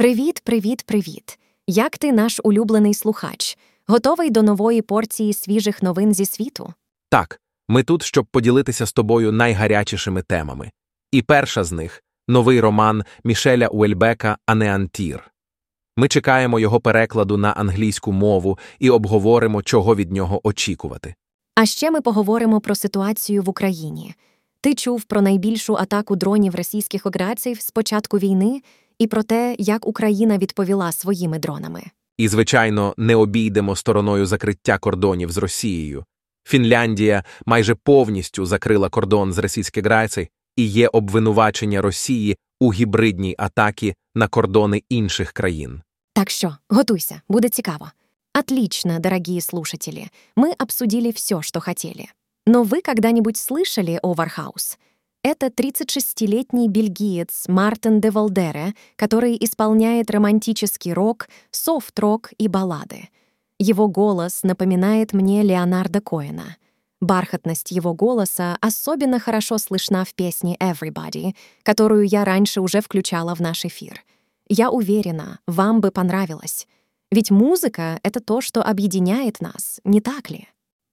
Привіт, привіт, привіт. Як ти, наш улюблений слухач? Готовий до нової порції свіжих новин зі світу? Так, ми тут, щоб поділитися з тобою найгарячішими темами. І перша з них новий роман Мішеля Уельбека Анеантір. Ми чекаємо його перекладу на англійську мову і обговоримо, чого від нього очікувати. А ще ми поговоримо про ситуацію в Україні. Ти чув про найбільшу атаку дронів російських операцій з початку війни і про те, як Україна відповіла своїми дронами. І, звичайно, не обійдемо стороною закриття кордонів з Росією. Фінляндія майже повністю закрила кордон з Російської Грації і є обвинувачення Росії у гібридній атакі на кордони інших країн. Так что, готуйся, будет цікаво. Отлично, дорогие слушатели. Мы обсудили все, что хотели. Но вы когда-нибудь слышали о Вархаус? Это 36-летний бельгиец Мартин де Валдере, который исполняет романтический рок, софт-рок и баллады. Его голос напоминает мне Леонарда Коэна. Бархатность его голоса особенно хорошо слышна в песне «Everybody», которую я раньше уже включала в наш эфир. Я уверена, вам бы понравилось. Ведь музыка — это то, что объединяет нас, не так ли?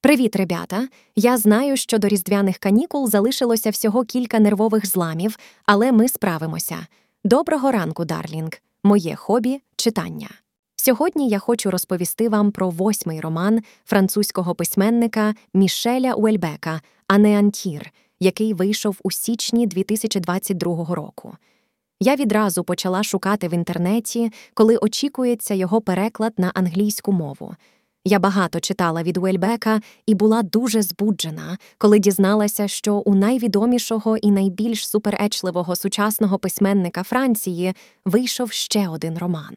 Привіт, ребята! Я знаю, що до різдвяних канікул залишилося всього кілька нервових зламів, але ми справимося. Доброго ранку, Darling! Моє хобі читання. Сьогодні я хочу розповісти вам про восьмий роман французького письменника Мішеля Уельбека Anéantir, який вийшов у січні 2022 року. Я відразу почала шукати в інтернеті, коли очікується його переклад на англійську мову. Я багато читала від Уельбека і була дуже збуджена, коли дізналася, що у найвідомішого і найбільш суперечливого сучасного письменника Франції вийшов ще один роман.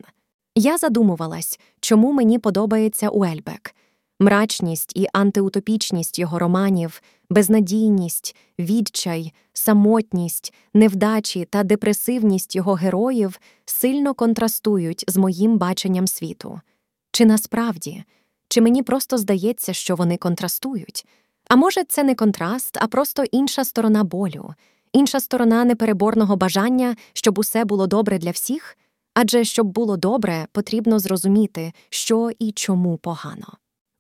Я задумувалась, чому мені подобається Уельбек. Мрачність і антиутопічність його романів, безнадійність, відчай, самотність, невдачі та депресивність його героїв сильно контрастують з моїм баченням світу. Чи насправді, чи мені просто здається, що вони контрастують? А може, це не контраст, а просто інша сторона болю, інша сторона непереборного бажання, щоб усе було добре для всіх? Адже щоб було добре, потрібно зрозуміти, що і чому погано.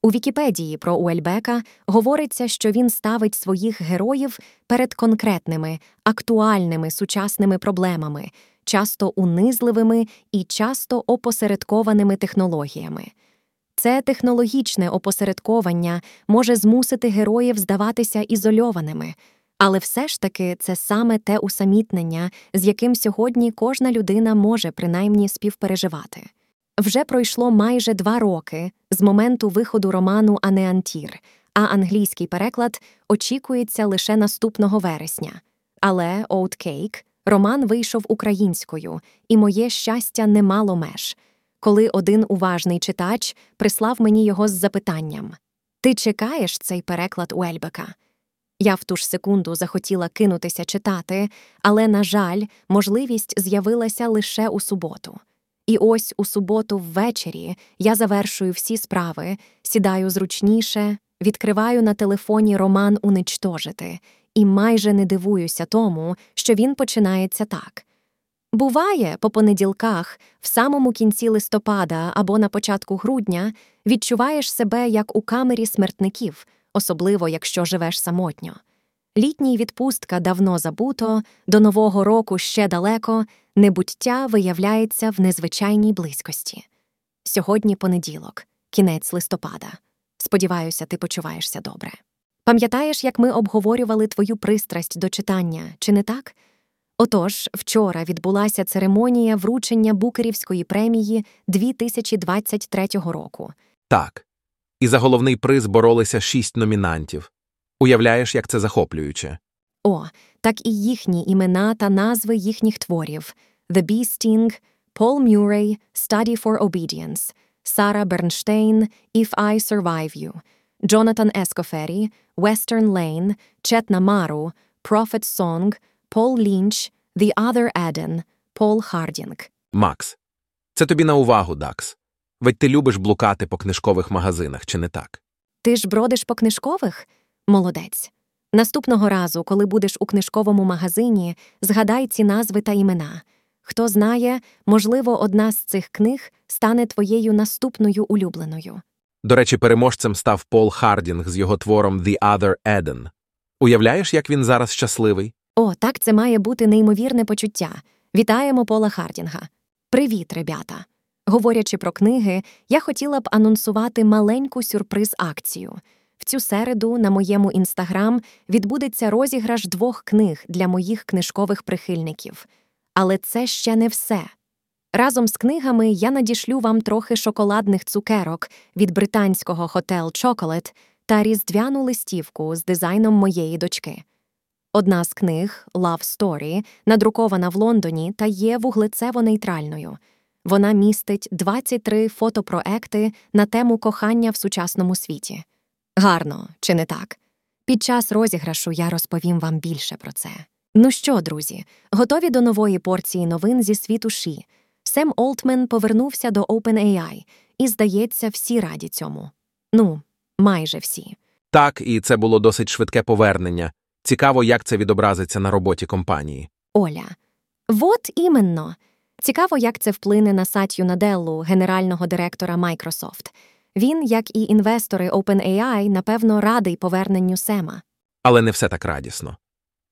У Вікіпедії про Уельбека говориться, що він ставить своїх героїв перед конкретними, актуальними сучасними проблемами, часто унизливими і часто опосередкованими технологіями. Це технологічне опосередковання може змусити героїв здаватися ізольованими, але все ж таки це саме те усамітнення, з яким сьогодні кожна людина може принаймні співпереживати. Вже пройшло майже два роки з моменту виходу роману Анеантір, а англійський переклад очікується лише наступного вересня. Але Oatcake роман вийшов українською, і моє щастя не мало меж, коли один уважний читач прислав мені його з запитанням: Ти чекаєш цей переклад Уельбека? Я в ту ж секунду захотіла кинутися читати, але, на жаль, можливість з'явилася лише у суботу. І ось у суботу ввечері я завершую всі справи, сідаю зручніше, відкриваю на телефоні роман уничтожити і майже не дивуюся тому, що він починається так. Буває, по понеділках, в самому кінці листопада або на початку грудня відчуваєш себе як у камері смертників, особливо якщо живеш самотньо. Літній відпустка давно забуто, до Нового року ще далеко, небуття виявляється в незвичайній близькості. Сьогодні понеділок, кінець листопада. Сподіваюся, ти почуваєшся добре. Пам'ятаєш, як ми обговорювали твою пристрасть до читання, чи не так? Отож, вчора відбулася церемонія вручення Букерівської премії 2023 року. Так. І за головний приз боролися шість номінантів. Уявляєш, як це захоплююче. О, так і їхні імена та назви їхніх творів The Bee Sting, Paul Murray, Study for Obedience, Сара Бернштейн, If I Survive You, Джонатан Ескофері, Western Lane, Четна Мару, Prophet Song, Пол Лінч, The Other Eden, Пол Хардінг. Макс. Це тобі на увагу, Дакс. Ведь ти любиш блукати по книжкових магазинах, чи не так? Ти ж бродиш по книжкових? Молодець. Наступного разу, коли будеш у книжковому магазині, згадай ці назви та імена. Хто знає, можливо, одна з цих книг стане твоєю наступною улюбленою. До речі, переможцем став Пол Хардінг з його твором The Other Eden. Уявляєш, як він зараз щасливий? О, так це має бути неймовірне почуття. Вітаємо Пола Хардінга. Привіт, ребята! Говорячи про книги, я хотіла б анонсувати маленьку сюрприз-акцію. В цю середу на моєму інстаграм відбудеться розіграш двох книг для моїх книжкових прихильників. Але це ще не все. Разом з книгами я надішлю вам трохи шоколадних цукерок від британського Hotel Chocolate та різдвяну листівку з дизайном моєї дочки. Одна з книг Love Story надрукована в Лондоні та є вуглецево-нейтральною. Вона містить 23 фотопроекти на тему кохання в сучасному світі. Гарно, чи не так? Під час розіграшу я розповім вам більше про це. Ну що, друзі, готові до нової порції новин зі світу Ші. Сем Олтмен повернувся до OpenAI, і, здається, всі раді цьому. Ну, майже всі. Так, і це було досить швидке повернення. Цікаво, як це відобразиться на роботі компанії. Оля. Вот іменно. Цікаво, як це вплине на Сатью Наделлу, генерального директора Microsoft. Він, як і інвестори OpenAI, напевно, радий поверненню Сема. Але не все так радісно.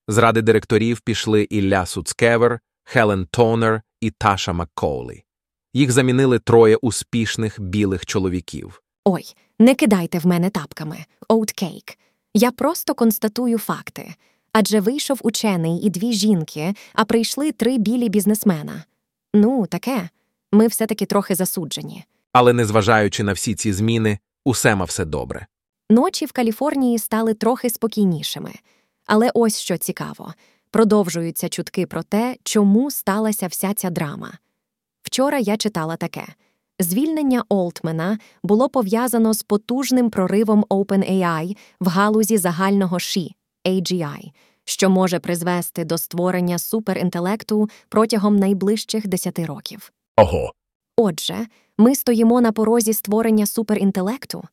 З ради директорів пішли Ілля Суцкевер, Хелен Тонер і Таша Маккоулі. Їх замінили троє успішних білих чоловіків. Ой, не кидайте в мене тапками. Оуткейк. Я просто констатую факти. Адже вийшов учений і дві жінки, а прийшли три білі бізнесмена. Ну, таке. Ми все-таки трохи засуджені. Але незважаючи на всі ці зміни, у Сема все добре. Ночі в Каліфорнії стали трохи спокійнішими. Але ось що цікаво продовжуються чутки про те, чому сталася вся ця драма. Вчора я читала таке звільнення Олтмена було пов'язано з потужним проривом OpenAI в галузі загального ШІ AGI, що може призвести до створення суперінтелекту протягом найближчих 10 років. Ого. Отже, ми стоїмо на порозі створення суперінтелекту?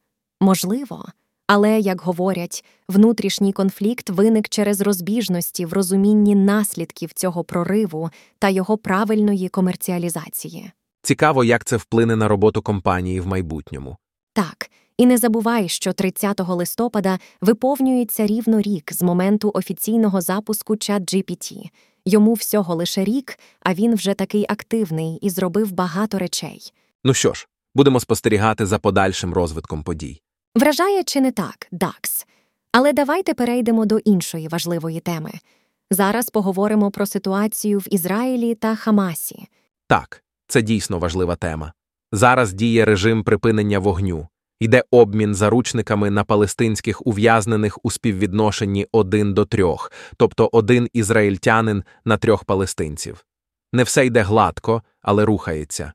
Можливо. Але, як говорять, внутрішній конфлікт виник через розбіжності в розумінні наслідків цього прориву та його правильної комерціалізації. Цікаво, як це вплине на роботу компанії в майбутньому. Так, і не забувай, що 30 листопада виповнюється рівно рік з моменту офіційного запуску ChatGPT. Йому всього лише рік, а він вже такий активний і зробив багато речей. Ну що ж, будемо спостерігати за подальшим розвитком подій. Вражає чи не так, Дакс? Але давайте перейдемо до іншої важливої теми. Зараз поговоримо про ситуацію в Ізраїлі та Хамасі. Так, це дійсно важлива тема. Зараз діє режим припинення вогню, йде обмін заручниками на палестинських ув'язнених у співвідношенні один до трьох, тобто один ізраїльтянин на трьох палестинців. Не все йде гладко, але рухається.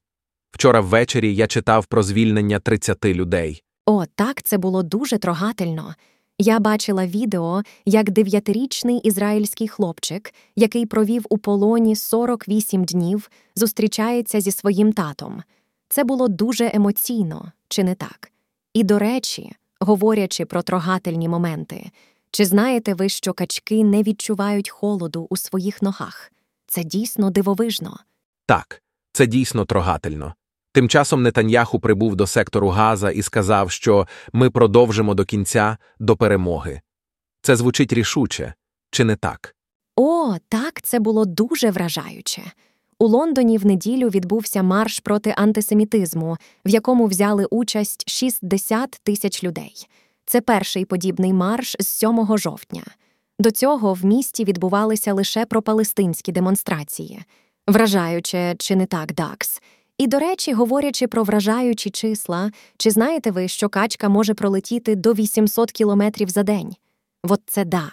Вчора ввечері я читав про звільнення 30 людей. О, так, це було дуже трогательно. Я бачила відео, як дев'ятирічний ізраїльський хлопчик, який провів у полоні 48 днів, зустрічається зі своїм татом. Це було дуже емоційно, чи не так? І до речі, говорячи про трогательні моменти, чи знаєте ви, що качки не відчувають холоду у своїх ногах? Це дійсно дивовижно. Так, це дійсно трогательно. Тим часом Нетаньяху прибув до сектору Газа і сказав, що ми продовжимо до кінця до перемоги. Це звучить рішуче, чи не так? О, так, це було дуже вражаюче. У Лондоні в неділю відбувся марш проти антисемітизму, в якому взяли участь 60 тисяч людей. Це перший подібний марш з 7 жовтня. До цього в місті відбувалися лише пропалестинські демонстрації. Вражаюче, чи не так, Дакс? І, до речі, говорячи про вражаючі числа, чи знаєте ви, що качка може пролетіти до 800 кілометрів за день? Вот це да.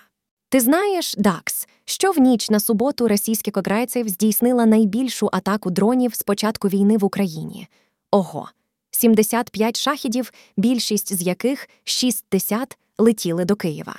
Ти знаєш, Дакс, що в ніч на суботу російських ограйців здійснила найбільшу атаку дронів з початку війни в Україні? Ого, 75 шахідів, більшість з яких 60 летіли до Києва.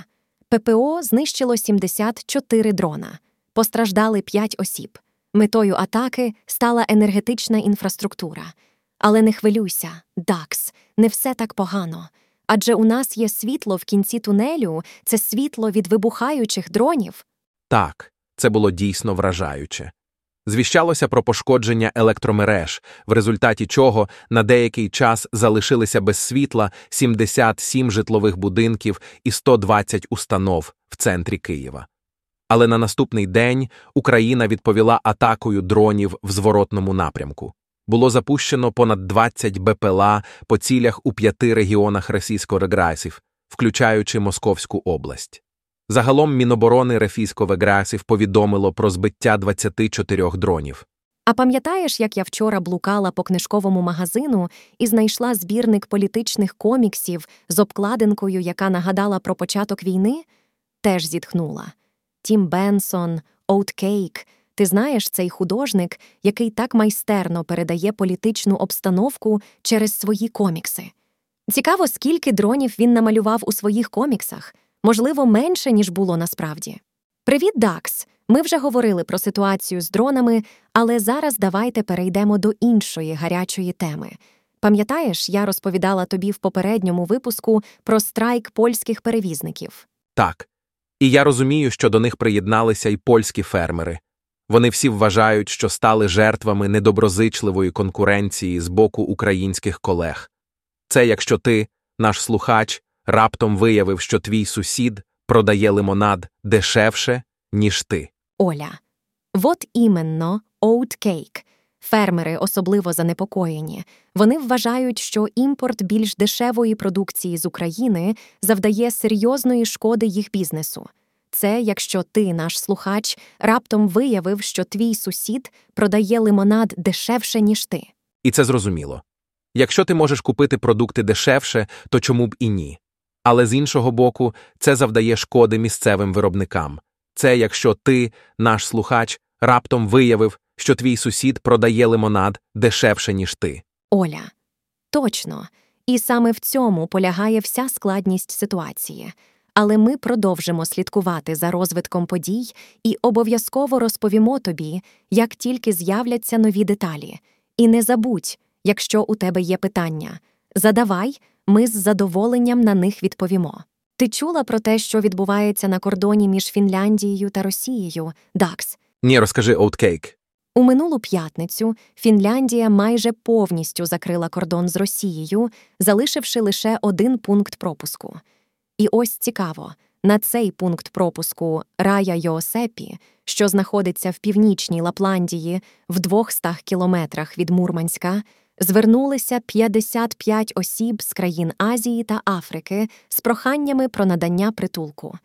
ППО знищило 74 дрона, постраждали 5 осіб. Метою атаки стала енергетична інфраструктура. Але не хвилюйся, Дакс, не все так погано. Адже у нас є світло в кінці тунелю, це світло від вибухаючих дронів. Так, це було дійсно вражаюче. Звіщалося про пошкодження електромереж, в результаті чого на деякий час залишилися без світла 77 житлових будинків і 120 установ в центрі Києва. Але на наступний день Україна відповіла атакою дронів в зворотному напрямку. Було запущено понад 20 БПЛА по цілях у п'яти регіонах російсько реграсів, включаючи Московську область. Загалом Міноборони Рефійсько-Веграсів повідомило про збиття 24 дронів. А пам'ятаєш, як я вчора блукала по книжковому магазину і знайшла збірник політичних коміксів з обкладинкою, яка нагадала про початок війни? Теж зітхнула. Тім Бенсон, Оуткейк. Ти знаєш цей художник, який так майстерно передає політичну обстановку через свої комікси. Цікаво, скільки дронів він намалював у своїх коміксах, можливо, менше, ніж було насправді. Привіт, Дакс! Ми вже говорили про ситуацію з дронами, але зараз давайте перейдемо до іншої гарячої теми. Пам'ятаєш, я розповідала тобі в попередньому випуску про страйк польських перевізників. Так. І я розумію, що до них приєдналися й польські фермери. Вони всі вважають, що стали жертвами недоброзичливої конкуренції з боку українських колег. Це якщо ти, наш слухач, раптом виявив, що твій сусід продає лимонад дешевше, ніж ти. Оля. Вот іменно Oatcake. Фермери особливо занепокоєні. Вони вважають, що імпорт більш дешевої продукції з України завдає серйозної шкоди їх бізнесу. Це якщо ти, наш слухач, раптом виявив, що твій сусід продає лимонад дешевше, ніж ти. І це зрозуміло. Якщо ти можеш купити продукти дешевше, то чому б і ні? Але з іншого боку, це завдає шкоди місцевим виробникам. Це якщо ти, наш слухач, раптом виявив, що твій сусід продає лимонад дешевше, ніж ти. Оля. Точно. І саме в цьому полягає вся складність ситуації. Але ми продовжимо слідкувати за розвитком подій і обов'язково розповімо тобі, як тільки з'являться нові деталі. І не забудь, якщо у тебе є питання, задавай, ми з задоволенням на них відповімо. Ти чула про те, що відбувається на кордоні між Фінляндією та Росією, Дакс? Ні, розкажи Оуткейк. У минулу п'ятницю Фінляндія майже повністю закрила кордон з Росією, залишивши лише один пункт пропуску. І ось цікаво, на цей пункт пропуску Рая Йоосепі, що знаходиться в північній Лапландії в 200 кілометрах від Мурманська, звернулися 55 осіб з країн Азії та Африки з проханнями про надання притулку.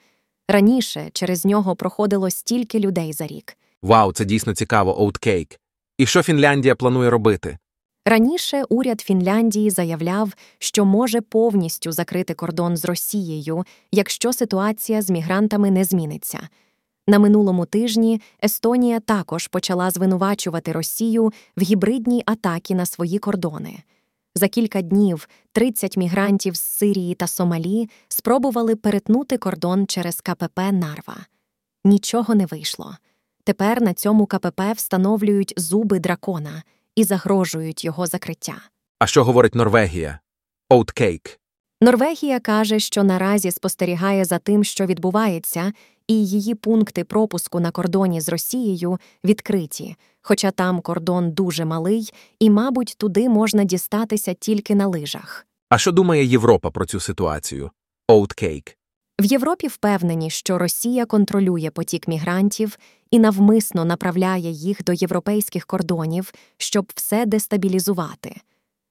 Раніше через нього проходило стільки людей за рік. Вау, це дійсно цікаво, Оуткейк. І що Фінляндія планує робити? Раніше уряд Фінляндії заявляв, що може повністю закрити кордон з Росією, якщо ситуація з мігрантами не зміниться. На минулому тижні Естонія також почала звинувачувати Росію в гібридній атакі на свої кордони. За кілька днів 30 мігрантів з Сирії та Сомалі спробували перетнути кордон через КПП Нарва. Нічого не вийшло. Тепер на цьому КПП встановлюють зуби дракона і загрожують його закриття. А що говорить Норвегія? Оуткейк. Норвегія каже, що наразі спостерігає за тим, що відбувається, і її пункти пропуску на кордоні з Росією відкриті, хоча там кордон дуже малий, і, мабуть, туди можна дістатися тільки на лижах. А що думає Європа про цю ситуацію? Оуткейк. В Європі впевнені, що Росія контролює потік мігрантів і навмисно направляє їх до європейських кордонів, щоб все дестабілізувати.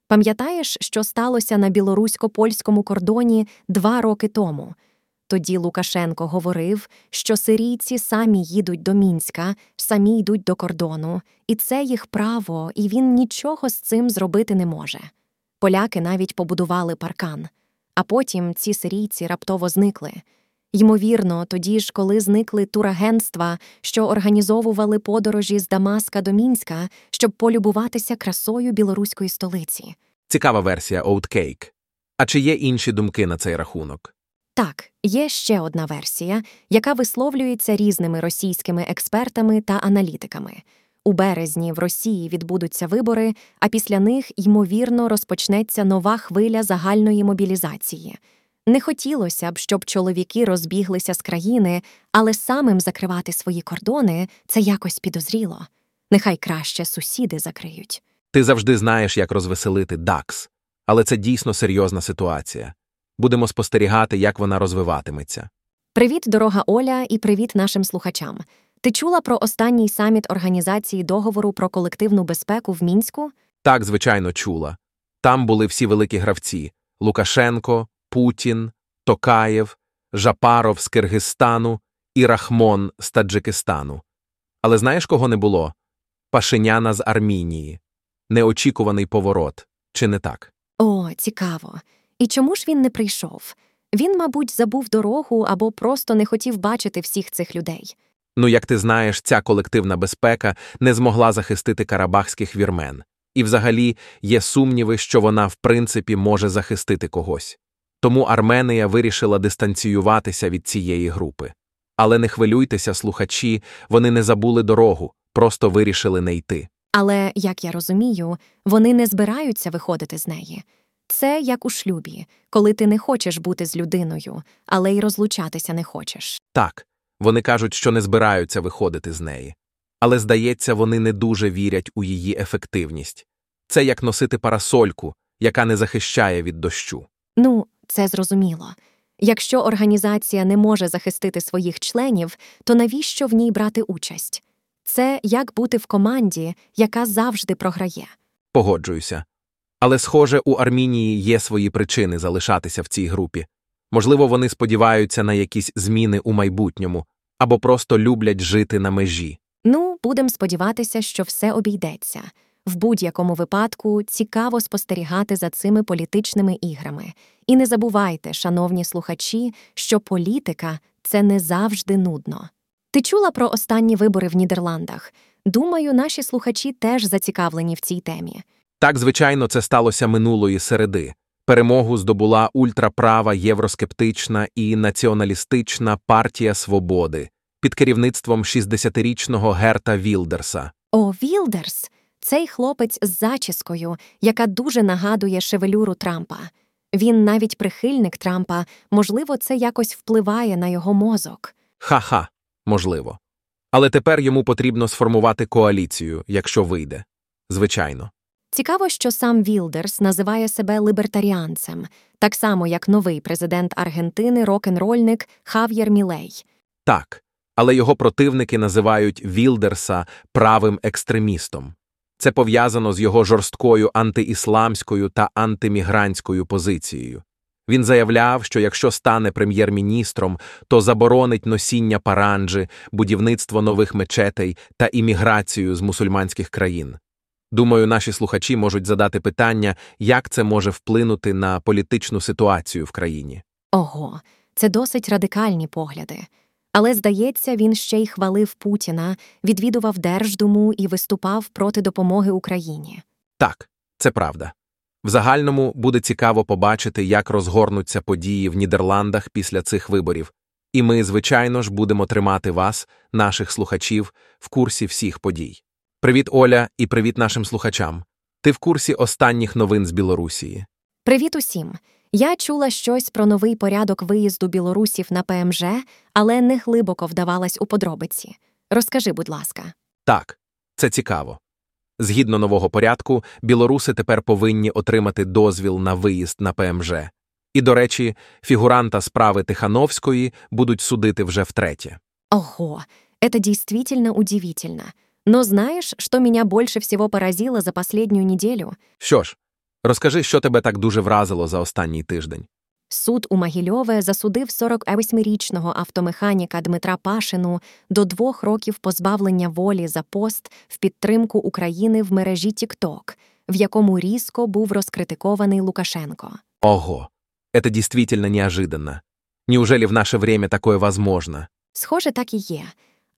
Пам'ятаєш, що сталося на білорусько-польському кордоні два роки тому? Тоді Лукашенко говорив, що сирійці самі їдуть до Мінська, самі йдуть до кордону, і це їх право, і він нічого з цим зробити не може. Поляки навіть побудували паркан, а потім ці сирійці раптово зникли. Ймовірно, тоді ж, коли зникли турагентства, що організовували подорожі з Дамаска до Мінська, щоб полюбуватися красою білоруської столиці. Цікава версія Оуткейк. А чи є інші думки на цей рахунок? Так, є ще одна версія, яка висловлюється різними російськими експертами та аналітиками. У березні в Росії відбудуться вибори, а після них, ймовірно, розпочнеться нова хвиля загальної мобілізації. Не хотілося б, щоб чоловіки розбіглися з країни, але самим закривати свої кордони це якось підозріло. Нехай краще сусіди закриють. Ти завжди знаєш, як розвеселити Дакс, але це дійсно серйозна ситуація. Будемо спостерігати, як вона розвиватиметься. Привіт, дорога Оля, і привіт нашим слухачам. Ти чула про останній саміт Організації договору про колективну безпеку в Мінську? Так, звичайно, чула. Там були всі великі гравці Лукашенко, Путін, Токаєв, Жапаров з Киргизстану і Рахмон з Таджикистану. Але знаєш, кого не було? Пашиняна з Армінії. Неочікуваний поворот. Чи не так? О, цікаво. І чому ж він не прийшов? Він, мабуть, забув дорогу або просто не хотів бачити всіх цих людей. Ну, як ти знаєш, ця колективна безпека не змогла захистити карабахських вірмен. І взагалі є сумніви, що вона в принципі може захистити когось. Тому Арменія вирішила дистанціюватися від цієї групи. Але не хвилюйтеся, слухачі, вони не забули дорогу, просто вирішили не йти. Але, як я розумію, вони не збираються виходити з неї. Це як у шлюбі, коли ти не хочеш бути з людиною, але й розлучатися не хочеш. Так, вони кажуть, що не збираються виходити з неї. Але, здається, вони не дуже вірять у її ефективність. Це як носити парасольку, яка не захищає від дощу. Ну, це зрозуміло. Якщо організація не може захистити своїх членів, то навіщо в ній брати участь? Це як бути в команді, яка завжди програє. Погоджуюся. Але, схоже, у Армінії є свої причини залишатися в цій групі. Можливо, вони сподіваються на якісь зміни у майбутньому або просто люблять жити на межі. Ну, будемо сподіватися, що все обійдеться. В будь-якому випадку цікаво спостерігати за цими політичними іграми. І не забувайте, шановні слухачі, що політика це не завжди нудно. Ти чула про останні вибори в Нідерландах? Думаю, наші слухачі теж зацікавлені в цій темі. Так, звичайно, це сталося минулої середи. Перемогу здобула ультраправа євроскептична і націоналістична партія свободи під керівництвом 60-річного Герта Вілдерса. О, Вілдерс цей хлопець з зачіскою, яка дуже нагадує шевелюру Трампа. Він навіть прихильник Трампа, можливо, це якось впливає на його мозок. Ха-ха, можливо. Але тепер йому потрібно сформувати коаліцію, якщо вийде. Звичайно. Цікаво, що сам Вілдерс називає себе лібертаріанцем, так само як новий президент Аргентини, рок-н-рольник Хав'єр Мілей. Так, але його противники називають Вілдерса правим екстремістом. Це пов'язано з його жорсткою антиісламською та антимігрантською позицією. Він заявляв, що якщо стане прем'єр-міністром, то заборонить носіння паранджі, будівництво нових мечетей та імміграцію з мусульманських країн. Думаю, наші слухачі можуть задати питання, як це може вплинути на політичну ситуацію в країні. Ого, це досить радикальні погляди. Але, здається, він ще й хвалив Путіна, відвідував Держдуму і виступав проти допомоги Україні. Так, це правда. В загальному буде цікаво побачити, як розгорнуться події в Нідерландах після цих виборів, і ми, звичайно ж, будемо тримати вас, наших слухачів, в курсі всіх подій. Привіт, Оля, і привіт нашим слухачам. Ти в курсі останніх новин з Білорусії. Привіт усім! Я чула щось про новий порядок виїзду білорусів на ПМЖ, але не глибоко вдавалась у подробиці. Розкажи, будь ласка. Так, це цікаво. Згідно нового порядку, білоруси тепер повинні отримати дозвіл на виїзд на ПМЖ. І, до речі, фігуранта справи Тихановської будуть судити вже втретє. Ого, это действительно удивительно. Но знаешь, что меня больше всего поразило за последнюю неделю? Що ж, розкажи, що тебе так дуже вразило за останній тиждень. Суд у Могильове засудив 48-річного автомеханіка Дмитра Пашину до двох років позбавлення волі за пост в підтримку України в мережі TikTok, в якому різко був розкритикований Лукашенко. Ого, это действительно неожиданно. Неужели в наше время такое возможно? Схоже, так і є.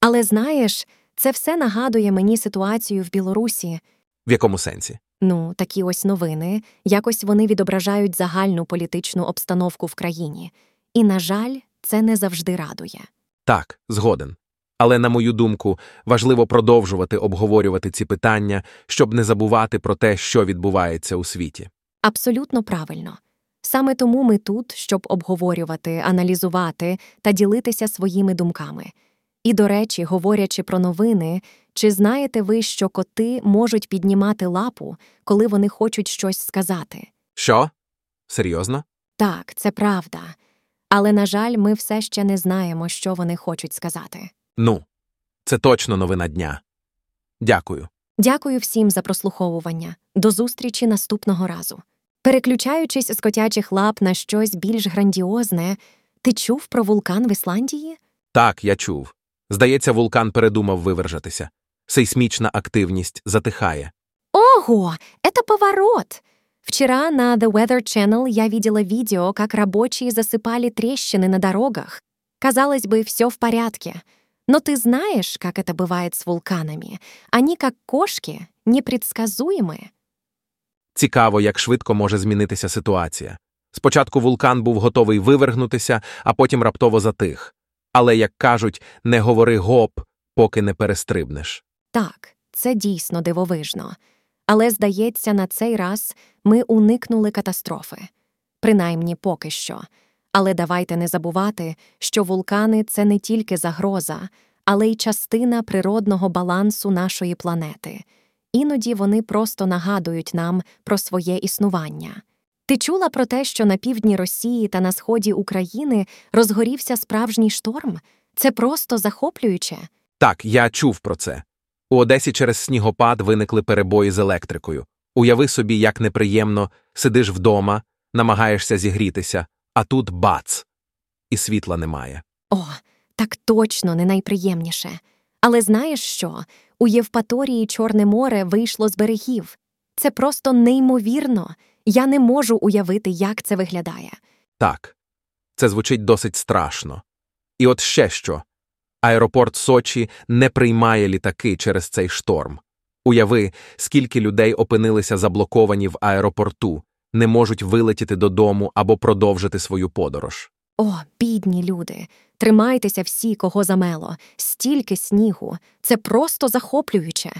Але знаєш, це все нагадує мені ситуацію в Білорусі. В якому сенсі? Ну, такі ось новини, якось вони відображають загальну політичну обстановку в країні. І, на жаль, це не завжди радує. Так, згоден. Але, на мою думку, важливо продовжувати обговорювати ці питання, щоб не забувати про те, що відбувається у світі. Абсолютно правильно. Саме тому ми тут, щоб обговорювати, аналізувати та ділитися своїми думками. І, до речі, говорячи про новини, чи знаєте ви, що коти можуть піднімати лапу, коли вони хочуть щось сказати? Що? Серйозно? Так, це правда. Але, на жаль, ми все ще не знаємо, що вони хочуть сказати. Ну, це точно новина дня. Дякую. Дякую всім за прослуховування. До зустрічі наступного разу. Переключаючись з котячих лап на щось більш грандіозне, ти чув про вулкан в Ісландії? Так, я чув. Здається, вулкан передумав вивержатися. Сейсмічна активність затихає. Ого, это поворот! Вчера на The Weather Channel я видела видео, как рабочие засыпали трещины на дорогах. Казалось бы, все в порядке. Но ты знаешь, как это бывает с вулканами. Они, как кошки, непредсказуемые. Цікаво, як швидко може змінитися ситуація. Спочатку вулкан був готовий вивергнутися, а потім раптово затих. Але, як кажуть, не говори гоп, поки не перестрибнеш. Так, це дійсно дивовижно. Але, здається, на цей раз ми уникнули катастрофи. Принаймні поки що. Але давайте не забувати, що вулкани це не тільки загроза, але й частина природного балансу нашої планети. Іноді вони просто нагадують нам про своє існування. Ти чула про те, що на півдні Росії та на сході України розгорівся справжній шторм? Це просто захоплююче. Так, я чув про це. У Одесі через снігопад виникли перебої з електрикою. Уяви собі, як неприємно, сидиш вдома, намагаєшся зігрітися, а тут бац! І світла немає. О, так точно не найприємніше. Але знаєш що? У Євпаторії Чорне море вийшло з берегів. Це просто неймовірно. Я не можу уявити, як це виглядає. Так, це звучить досить страшно. І от ще що. Аеропорт Сочі не приймає літаки через цей шторм. Уяви, скільки людей опинилися заблоковані в аеропорту, не можуть вилетіти додому або продовжити свою подорож. О, бідні люди, тримайтеся всі, кого замело, стільки снігу, це просто захоплююче.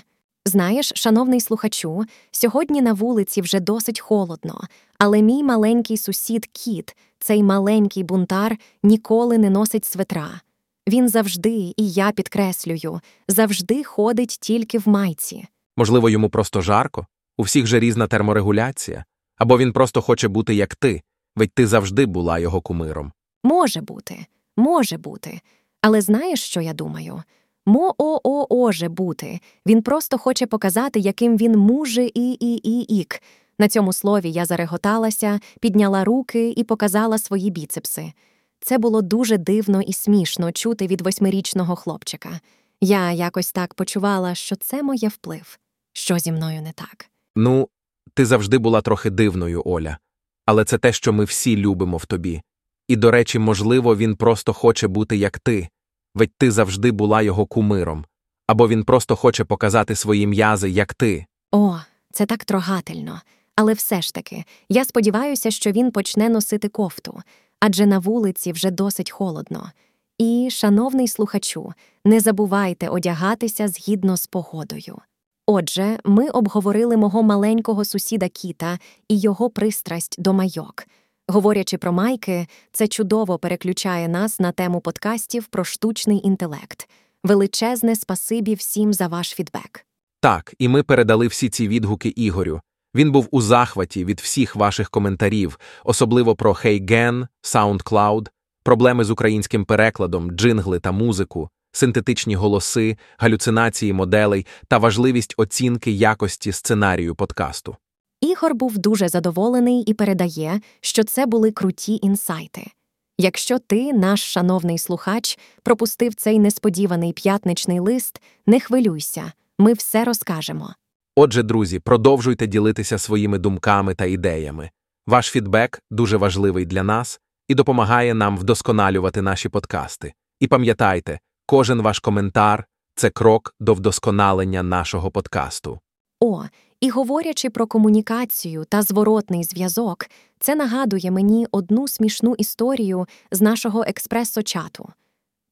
Знаєш, шановний слухачу, сьогодні на вулиці вже досить холодно, але мій маленький сусід кіт, цей маленький бунтар, ніколи не носить светра. Він завжди, і я підкреслюю, завжди ходить тільки в майці. Можливо, йому просто жарко, у всіх же різна терморегуляція, або він просто хоче бути як ти, ведь ти завжди була його кумиром. Може бути, може бути. Але знаєш, що я думаю? Мо-о-о-оже бути. Він просто хоче показати, яким він муже і і і ік. На цьому слові я зареготалася, підняла руки і показала свої біцепси. Це було дуже дивно і смішно чути від восьмирічного хлопчика. Я якось так почувала, що це моє вплив, що зі мною не так. Ну, ти завжди була трохи дивною, Оля, але це те, що ми всі любимо в тобі. І, до речі, можливо, він просто хоче бути як ти, ведь ти завжди була його кумиром, або він просто хоче показати свої м'язи, як ти. О, це так трогательно. Але все ж таки, я сподіваюся, що він почне носити кофту, адже на вулиці вже досить холодно. І, шановний слухачу, не забувайте одягатися згідно з погодою. Отже, ми обговорили мого маленького сусіда Кіта і його пристрасть до майок. Говорячи про майки, це чудово переключає нас на тему подкастів про штучний інтелект. Величезне спасибі всім за ваш фідбек. Так, і ми передали всі ці відгуки Ігорю. Він був у захваті від всіх ваших коментарів, особливо про HeyGen, SoundCloud, проблеми з українським перекладом, джингли та музику, синтетичні голоси, галюцинації моделей та важливість оцінки якості сценарію подкасту. Ігор був дуже задоволений і передає, що це були круті інсайти. Якщо ти, наш шановний слухач, пропустив цей несподіваний п'ятничний лист, не хвилюйся, ми все розкажемо. Отже, друзі, продовжуйте ділитися своїми думками та ідеями. Ваш фідбек дуже важливий для нас і допомагає нам вдосконалювати наші подкасти. І пам'ятайте, кожен ваш коментар це крок до вдосконалення нашого подкасту. О, і говорячи про комунікацію та зворотний зв'язок, це нагадує мені одну смішну історію з нашого експресо-чату.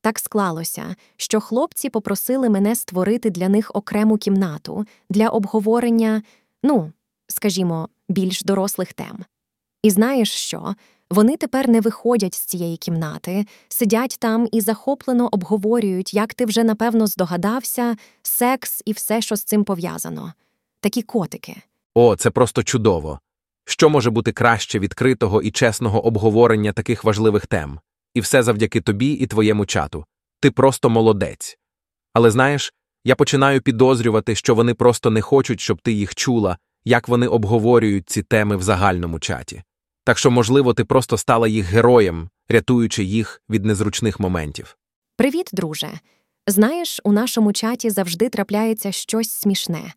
Так склалося, що хлопці попросили мене створити для них окрему кімнату для обговорення, ну, скажімо, більш дорослих тем. І знаєш що? Вони тепер не виходять з цієї кімнати, сидять там і захоплено обговорюють, як ти вже напевно здогадався, секс і все, що з цим пов'язано. Такі котики. О, це просто чудово. Що може бути краще відкритого і чесного обговорення таких важливих тем? І все завдяки тобі і твоєму чату. Ти просто молодець. Але знаєш, я починаю підозрювати, що вони просто не хочуть, щоб ти їх чула, як вони обговорюють ці теми в загальному чаті. Так що, можливо, ти просто стала їх героєм, рятуючи їх від незручних моментів. Привіт, друже. Знаєш, у нашому чаті завжди трапляється щось смішне.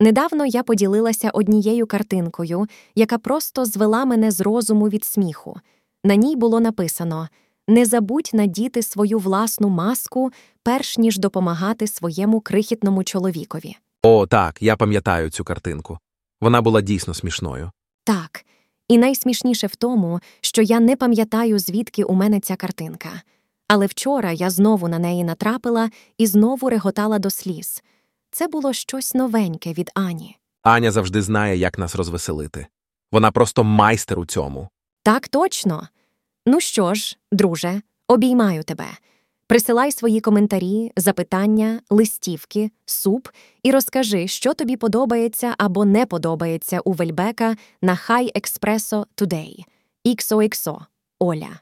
Недавно я поділилася однією картинкою, яка просто звела мене з розуму від сміху. На ній було написано Не забудь надіти свою власну маску, перш ніж допомагати своєму крихітному чоловікові. О, так, я пам'ятаю цю картинку. Вона була дійсно смішною. Так. І найсмішніше в тому, що я не пам'ятаю, звідки у мене ця картинка. Але вчора я знову на неї натрапила і знову реготала до сліз. Це було щось новеньке від Ані. Аня завжди знає, як нас розвеселити. Вона просто майстер у цьому. Так точно. Ну що ж, друже, обіймаю тебе. Присилай свої коментарі, запитання, листівки, суп і розкажи, що тобі подобається або не подобається у Вельбека на High Expresso Today. XOXO. Оля.